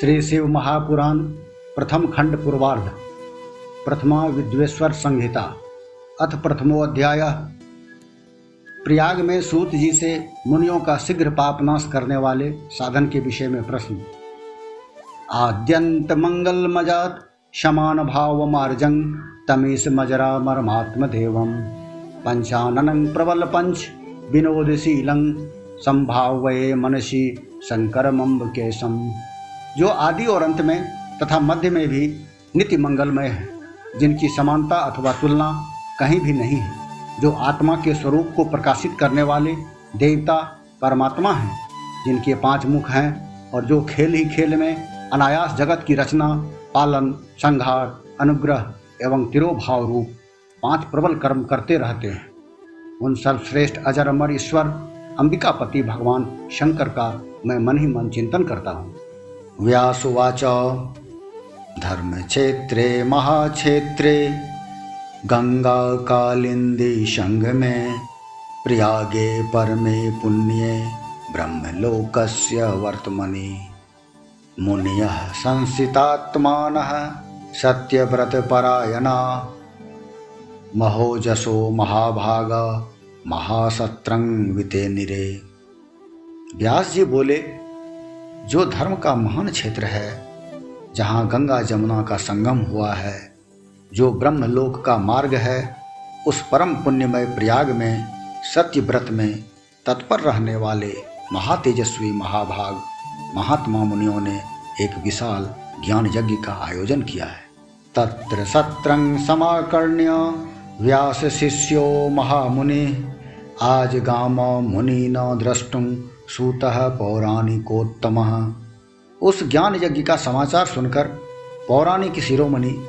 श्री शिव महापुराण प्रथम खंड पूर्वार्ध, प्रथमा विद्वेश्वर संहिता, अथ प्रथमो अध्याय। प्रयाग में सूत जी से मुनियों का शीघ्र पाप नाश करने वाले साधन के विषय में प्रश्न। आद्यंत मंगल मजात, शमान भाव मार्जंग तमीस मजरा मरमात्म देवम पंचानन प्रबल पंच विनोदशीलं संभावये मनसी शंकर केशम जो आदि और अंत में तथा मध्य में भी नित्य मंगलमय है, जिनकी समानता अथवा तुलना कहीं भी नहीं है, जो आत्मा के स्वरूप को प्रकाशित करने वाले देवता परमात्मा हैं, जिनके पाँच मुख हैं और जो खेल ही खेल में अनायास जगत की रचना, पालन, संहार, अनुग्रह एवं तिरोभाव रूप पाँच प्रबल कर्म करते रहते हैं। उन सर्वश्रेष्ठ अजर अमर ईश्वर, अंबिकापति भगवान शंकर का मैं मन ही मन चिंतन करता हूँ। व्यासुवाच। धर्म क्षेत्रे महाक्षेत्रे गंगा कालिंदी संग में प्रयागे परमे पुण्ये, ब्रह्मलोकस्य वर्तमनि। मुनियः संसितात्मानः, सत्यव्रतपरायणा। महोजसो महाभाग महासत्रंग निरे। व्यास जी बोले जो धर्म का महान क्षेत्र है, जहाँ गंगा जमुना का संगम हुआ है, जो ब्रह्मलोक का मार्ग है, उस परम पुण्यमय प्रयाग में, सत्य व्रत में तत्पर रहने वाले महातेजस्वी महाभाग महात्मा मुनियों ने एक विशाल ज्ञान यज्ञ का आयोजन किया है। तत्र सत्रंग समाकर्ण्य व्यास शिष्यो महामुनि। आज गाम मुनि न द्रष्टुम सूत पौराणिकोत्तम। उस ज्ञान यज्ञ का समाचार सुनकर पौराणिक शिरोमणि,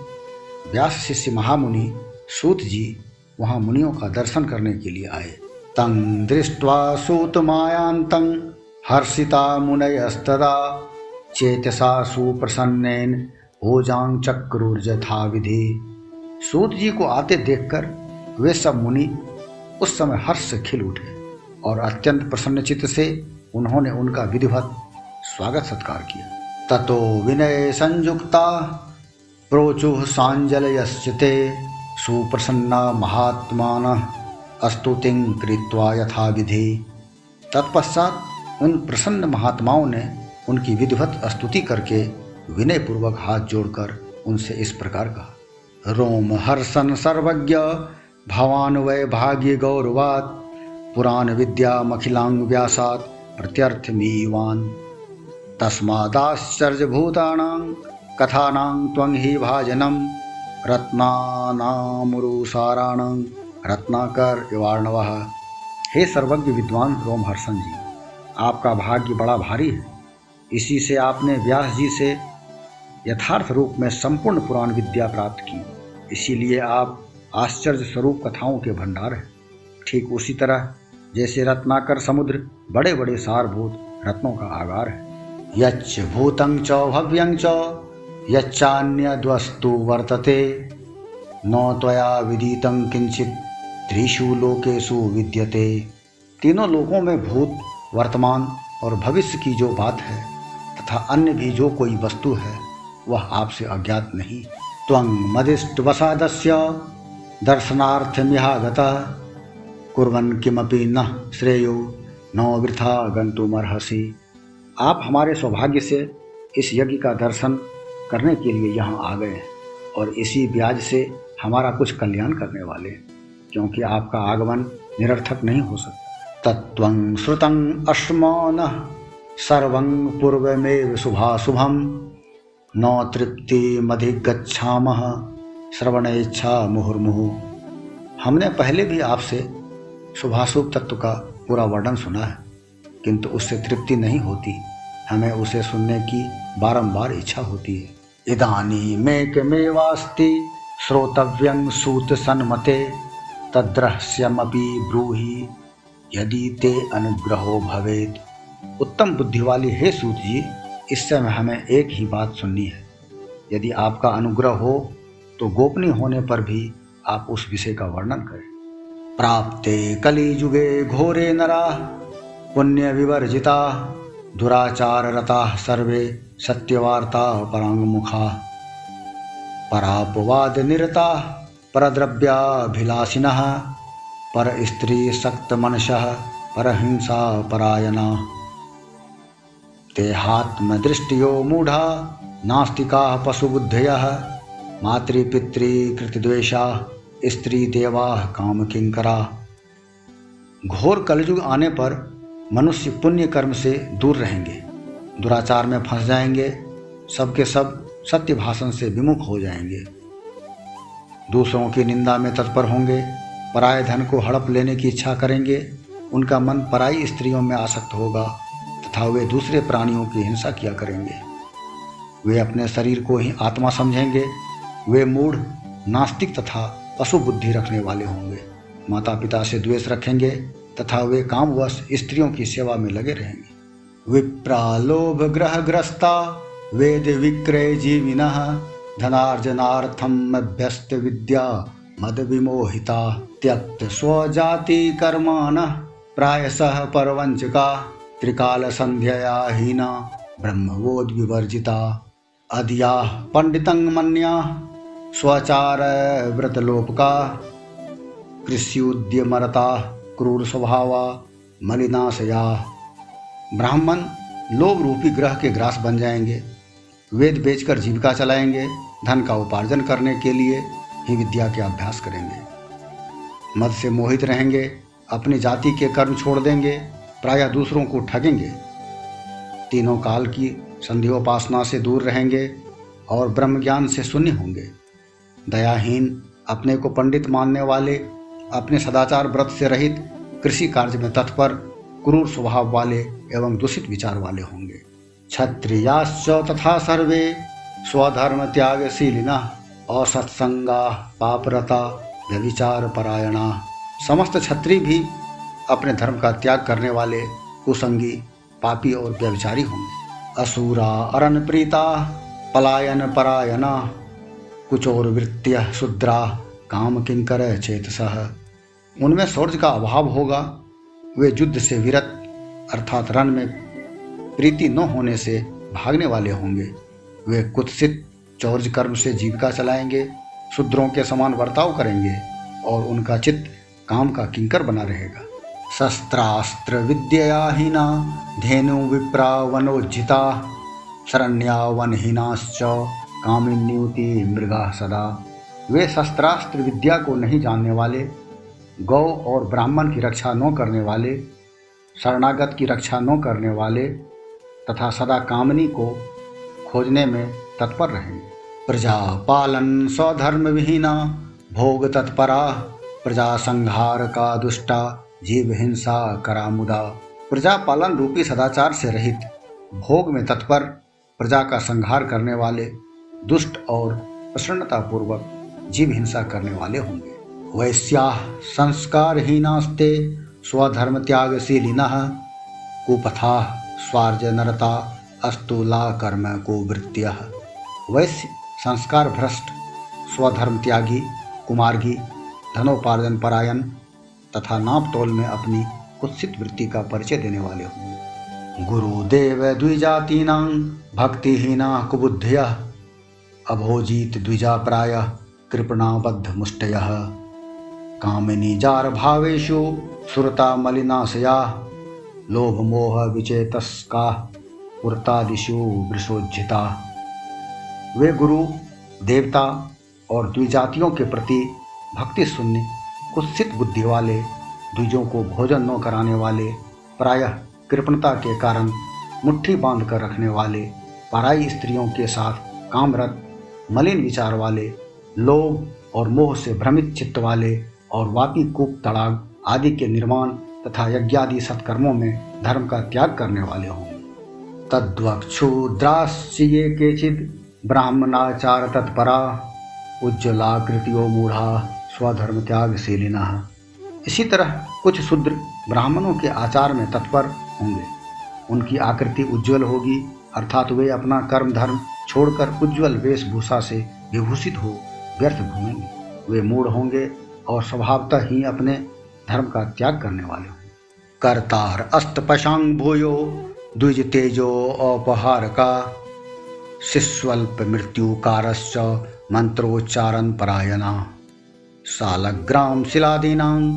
व्यास शिष्य महामुनि, सूत जी वहाँ मुनियों का दर्शन करने के लिए आए। तंग दृष्ट्वा सूत मायांतं हर्षिता मुनयस्तदा, चेतसा सुप्रसन्नेन ओजांग चक्रुर्जथा विधि। सूत जी को आते देखकर वे सब मुनि उस समय हर्ष से खिल उठे। और अत्यंत प्रसन्नचित से उन्होंने उनका विधिवत स्वागत सत्कार किया। ततो विनय संयुक्ता प्रोचु सांजलयश्चिते सुप्रसन्ना महात्मान स्तुति कृत्वा यथा विधि तत्पश्चात उन प्रसन्न महात्माओं ने उनकी विधिवत स्तुति करके विनयपूर्वक हाथ जोड़कर उनसे इस प्रकार कहा, रोम हर्षन सर्वज्ञ, भवान वै भाग्य गौरवात। पुराण विद्या मखिलांग व्यासात तस्मादाश्चर्य भूतानां कथानां त्वं ही भाजनम रत्नानामुरुसाराणां रत्नाकर युवाणव हे सर्वज्ञ विद्वान रोम हर्षण जी, आपका भाग्य बड़ा भारी है। इसी से आपने व्यास जी से यथार्थ रूप में संपूर्ण पुराण विद्या प्राप्त की। इसीलिए आप आश्चर्य स्वरूप कथाओं के भंडार हैं। ठीक उसी तरह जैसे रत्नाकर समुद्र बड़े बड़े सारभूत रत्नों का आगार है। यच्च भूतं च भव्यं च, यच्चान्यद्वस्तु वर्तते। न त्वया विदितं किंचित त्रिषु लोकेशु विद्यते। तीनों लोकों में भूत, वर्तमान और भविष्य की जो बात है, तथा अन्य भी जो कोई वस्तु है, वह आपसे अज्ञात नहीं। त्वं मदिष्टवसादस्य, दर्शनार्थमिहागतः। कुर्वन् किमपि न श्रेयो न वृथा गंतुमर्हसि आप हमारे सौभाग्य से इस यज्ञ का दर्शन करने के लिए यहाँ आ गए हैं और इसी ब्याज से हमारा कुछ कल्याण करने वाले क्योंकि आपका आगमन निरर्थक नहीं हो सकता। तत्व श्रुतं अश्मान, सर्वं पूर्वमेव शुभाशुभम। न तृप्तिमधिगच्छामः श्रवण इच्छा मुहुर्मुहु हमने पहले भी आपसे शुभाशुभ तत्व का पूरा वर्णन सुना है, किंतु उससे तृप्ति नहीं होती। हमें उसे सुनने की बारंबार इच्छा होती है। इदानी मेक मेवास्ति श्रोतव्यं सूत सन्मते, तद्रहस्यमपि ब्रूहि, यदि ते अनुग्रहो भवेत। उत्तम बुद्धि वाली हे सूत जी, इस समय हमें एक ही बात सुननी है। यदि आपका अनुग्रह हो तो गोपनीय होने पर भी आप उस विषय का वर्णन करें। प्राप्ते कली जुगे घोरे नरा पुण्य विवर्जिता दुराचार रता सर्वे सत्यवार्ता परांगमुखा परापवाद निरता परद्रव्याभिलाषिनः, पर स्त्री सक्त मनशः परहिंसा परायणा। देहात्मदृष्टियो मूढ़ा, नास्तिका पशुबुद्धयः, मातृपितृकृतद्वेषा। स्त्री देवा, काम किंकरा घोर कलयुग आने पर मनुष्य पुण्य कर्म से दूर रहेंगे। दुराचार में फंस जाएँगे। सबके सब सत्य भाषण से विमुख हो जाएँगे। दूसरों की निंदा में तत्पर होंगे। पराय धन को हड़प लेने की इच्छा करेंगे। उनका मन पराई स्त्रियों में आसक्त होगा, तथा वे दूसरे प्राणियों की हिंसा किया करेंगे। वे अपने शरीर को ही आत्मा समझेंगे। वे मूढ़, नास्तिक तथा पशु बुद्धि रखने वाले होंगे। माता पिता से द्वेष रखेंगे तथा वे कामवश स्त्रियों की सेवा में लगे रहेंगे। विप्रालोभ ग्रह ग्रस्ता वेद विक्रय जीविन धनार्जनार्थम अभ्यस्त विद्या मद विमोहिता त्यक्त स्वजाति कर्मान प्रायशः परवंचका त्रिकाल संध्या हीना ब्रह्मवोद विवर्जिता। अदिया पंडितं मन्या स्वचार व्रतलोपका कृषि उद्यमरता क्रूर स्वभावा मलिनाशया। ब्राह्मण लोभ रूपी ग्रह के ग्रास बन जाएँगे। वेद बेचकर जीविका चलाएँगे, धन का उपार्जन करने के लिए ही विद्या के अभ्यास करेंगे। मद से मोहित रहेंगे, अपनी जाति के कर्म छोड़ देंगे, प्रायः दूसरों को ठगेंगे। तीनों काल की संध्योपासना से दूर रहेंगे और ब्रह्म ज्ञान से शून्य होंगे। दयाहीन, अपने को पंडित मानने वाले, अपने सदाचार व्रत से रहित कृषि कार्य में तत्पर, क्रूर स्वभाव वाले एवं दूषित विचार वाले होंगे। क्षत्रियाश्च तथा सर्वे, स्वधर्म त्यागशीलिना असत्संगा, पापरता व्यविचार परायणा। समस्त क्षत्रिय भी अपने धर्म का त्याग करने वाले, कुसंगी, पापी और व्यविचारी होंगे। असुरा अरन प्रीता, पलायन परायना कुचोर वृत्तिय शुद्रा काम किंकर चेतसह उनमें शौर्य का अभाव होगा। वे युद्ध से विरत, अर्थात रण में प्रीति न होने से भागने वाले होंगे। वे कुत्सित चौर्य कर्म से जीविका चलाएँगे, शूद्रों के समान बर्ताव करेंगे और उनका चित्त काम का किंकर बना रहेगा। शस्त्रास्त्र विद्याहीना, धेनु विप्रा वनोज्जिता, शरण्या वनहीनाश्च कामिन्युति मृगा सदा। वे शस्त्रास्त्र विद्या को नहीं जानने वाले, गौ और ब्राह्मण की रक्षा न करने वाले, शरणागत की रक्षा न करने वाले, तथा सदा कामनी को खोजने में तत्पर रहेंगे। प्रजा पालन स्वधर्म विहीना, भोग तत्परा प्रजा संहार का दुष्टा, जीव हिंसा करामुदा प्रजा पालन रूपी सदाचार से रहित, भोग में तत्पर, प्रजा का संहार करने वाले दुष्ट और प्रसन्नता पूर्वक जीव हिंसा करने वाले होंगे। वैश्या संस्कारहीनास्ते स्वधर्म त्यागशीलिन कुपथा स्वार्जनरता अस्तुला कर्म को वृत्तिय वैश्य संस्कार भ्रष्ट स्वधर्म त्यागी कुमार्गी, धनोपार्जन परायण तथा नाप तोल में अपनी कुत्सित वृत्ति का परिचय देने वाले होंगे। गुरुदेव द्विजातीना भक्तिहीना कुबुद्धय अभोजीत द्विजा प्राय कृपणाबद्ध मुष्टय कामिनी जार भावेशु सुरता मलिनाशया लोभ मोह विचेतस्का पुरतादिशु वृषोज्जिता वे गुरु, देवता और द्विजातियों के प्रति भक्ति शून्य कुत्सित बुद्धि वाले, द्विजों को भोजन न कराने वाले, प्रायः कृपणता के कारण मुट्ठी बाँध कर रखने वाले, पराई स्त्रियों के साथ कामरत मलिन विचार वाले, लोभ और मोह से भ्रमित चित्त वाले और वापी कूप तड़ाग आदि के निर्माण तथा यज्ञादि सत्कर्मों में धर्म का त्याग करने वाले होंगे तद्वक्षुद्राश्चिये केचिद ब्राह्मणाचार तत्परा, उज्ज्वलाकृतियों मूढ़ा स्वधर्म त्यागशीलिना इसी तरह कुछ शूद्र ब्राह्मणों के आचार में तत्पर होंगे। उनकी आकृति उज्जवल होगी, अर्थात वे अपना कर्म धर्म छोड़कर उज्जवल वेशभूषा से विभूषित हो व्यर्थ घूमेंगे। वे मूढ़ होंगे और स्वभावतः ही अपने धर्म का त्याग करने वाले होंगे। करतार अस्त पशांग भूयो, द्विज तेजो अपहार का। शिस्वल्प मृत्युकारश्च मंत्रोच्चारण परायणा। सालग्राम शिलादीनां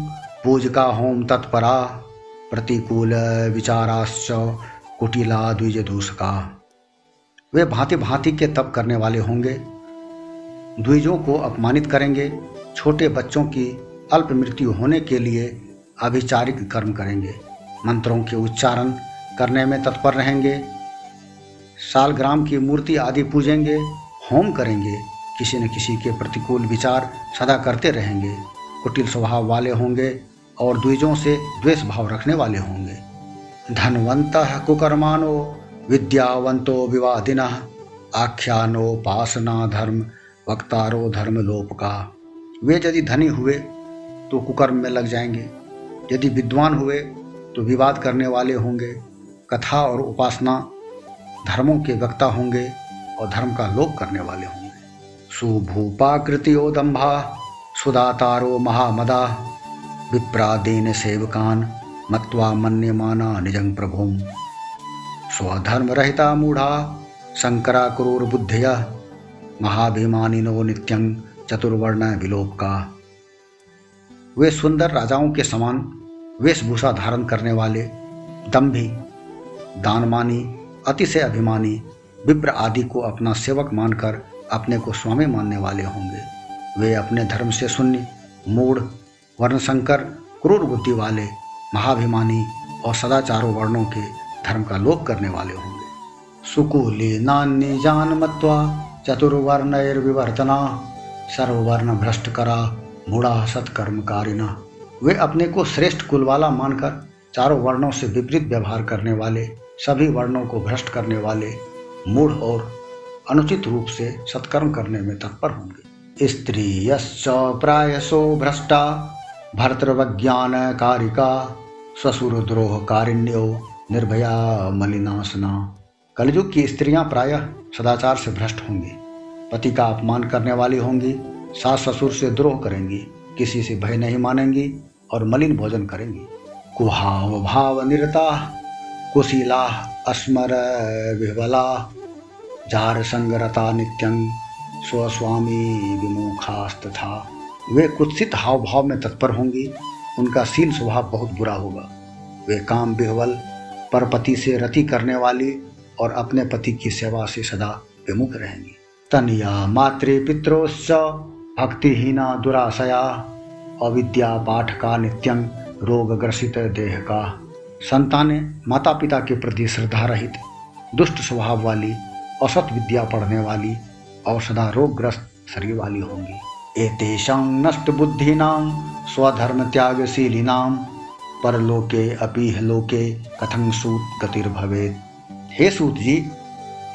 पूजका होम तत्परा। प्रतिकूल विचाराश्च कुटिला द्विज दूषका। वे भांति भांति के तप करने वाले होंगे। द्विजों को अपमानित करेंगे। छोटे बच्चों की अल्प मृत्यु होने के लिए अभिचारिक कर्म करेंगे। मंत्रों के उच्चारण करने में तत्पर रहेंगे। सालग्राम की मूर्ति आदि पूजेंगे। होम करेंगे। किसी न किसी के प्रतिकूल विचार सदा करते रहेंगे। कुटिल स्वभाव वाले होंगे और द्विजों से द्वेष भाव रखने वाले होंगे। धनवंत कुकर्मानो विद्यावंतो विवादिन आख्यानोपासना धर्म वक्तारो धर्म लोप का वे यदि धनी हुए तो कुकर्म में लग जाएँगे। यदि विद्वान हुए तो विवाद करने वाले होंगे। कथा और उपासना धर्मों के वक्ता होंगे और धर्म का लोप करने वाले होंगे। सुभूपाकृतियो दम्भा सुदातारो महामदा, विप्रादीन सेवकान मत्वा मन्यमाना निजं प्रभुम। स्वधर्म रहिता मूढ़ा शंकरा क्रूर बुद्धिय महाभिमानिनो नित्यं चतुर्वर्ण विलोप का वे सुंदर राजाओं के समान वेशभूषा धारण करने वाले दम्भी दानमानी, अतिशय अभिमानी, विप्र आदि को अपना सेवक मानकर अपने को स्वामी मानने वाले होंगे। वे अपने धर्म से शून्य मूढ़, वर्णशंकर क्रूर बुद्धि वाले, महाभिमानी और सदाचारों वर्णों के धर्म का लोप करने वाले होंगे। सुकूली नान्य जान मत्वा चतुर्वर्ण विवर्तना सर्ववर्ण भ्रष्ट करा मूढ़ा सत्कर्म कारिना वे अपने को श्रेष्ठ कुल वाला मानकर चारों वर्णों से विपरीत व्यवहार करने वाले, सभी वर्णों को भ्रष्ट करने वाले, मूढ़ और अनुचित रूप से सत्कर्म करने में तत्पर होंगे। स्त्री प्रायसो भ्रष्टा भर्तृवज्ञान कारिका ससुर द्रोह कारिण्यो निर्भया, मलिनासना। कलयुग की स्त्रियाँ प्रायः सदाचार से भ्रष्ट होंगी। पति का अपमान करने वाली होंगी, सास ससुर से द्रोह करेंगी, किसी से भय नहीं मानेंगी और मलिन भोजन करेंगी। कुहाव भाव निरता कुशीला अस्मर विह्वला। जार संगरता नित्यं, स्वस्वामी विमुखास्तथा। वे कुत्सित हाव भाव में तत्पर होंगी, उनका सील स्वभाव बहुत बुरा होगा। वे काम विह्वल पर पति से रति करने वाली और अपने पति की सेवा से सदा विमुख रहेंगी। तनिया मातृ पित्रोश्च, भक्तिहीना दुराशया, अविद्या पाठ का नित्यं रोग ग्रसित देह का। संतानें माता पिता के प्रति श्रद्धा रहित, दुष्ट स्वभाव वाली, असत विद्या पढ़ने वाली और सदा रोगग्रस्त शरीर वाली होंगी। एतेषां नष्ट बुद्धिनां, स्वधर्म त्यागशीलिनां परलोके अपीह लोके कथं सूत गतिर्भवेद हे सूत जी,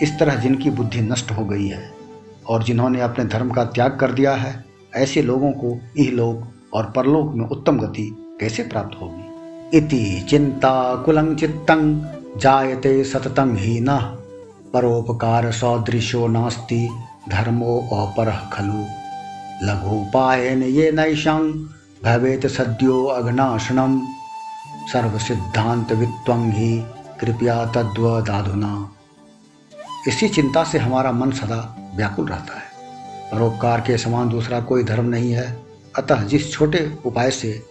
इस तरह जिनकी बुद्धि नष्ट हो गई है, और जिन्होंने अपने धर्म का त्याग कर दिया है, ऐसे लोगों को इह लोक और परलोक में उत्तम गति कैसे प्राप्त होगी? इति चिंता कुलं चित्तं जायते सततं ही न। परोपकार सदृशो नास्ति, धर्मो अपर खलु। लघुपायन ये नैशं भवेत सद्यो अघनाशनम सर्व सिद्धांत वित्वं ही कृपया तद्व दाधुना इसी चिंता से हमारा मन सदा व्याकुल रहता है। परोपकार के समान दूसरा कोई धर्म नहीं है। अतः जिस छोटे उपाय से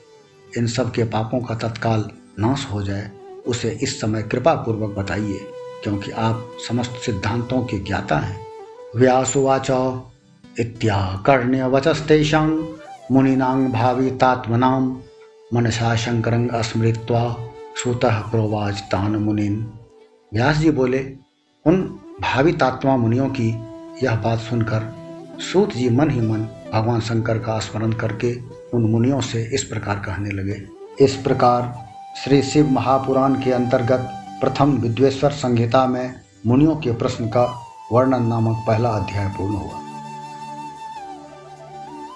इन सब के पापों का तत्काल नाश हो जाए, उसे इस समय कृपा पूर्वक बताइए, क्योंकि आप समस्त सिद्धांतों के ज्ञाता हैं। व्यासुवाच इत्याकर्ण्य वचस्तेषां मुनीनां भावितात्मनां मनसा शंकरंग स्मृत्वा सुतः प्रोवाच तान मुनिन। व्यास जी बोले, उन भावितात्मा मुनियों की यह बात सुनकर सूत जी मन ही मन भगवान शंकर का स्मरण करके उन मुनियों से इस प्रकार कहने लगे। इस प्रकार श्री शिव महापुराण के अंतर्गत प्रथम विद्वेश्वर संहिता में मुनियों के प्रश्न का वर्णन नामक पहला अध्याय पूर्ण हुआ।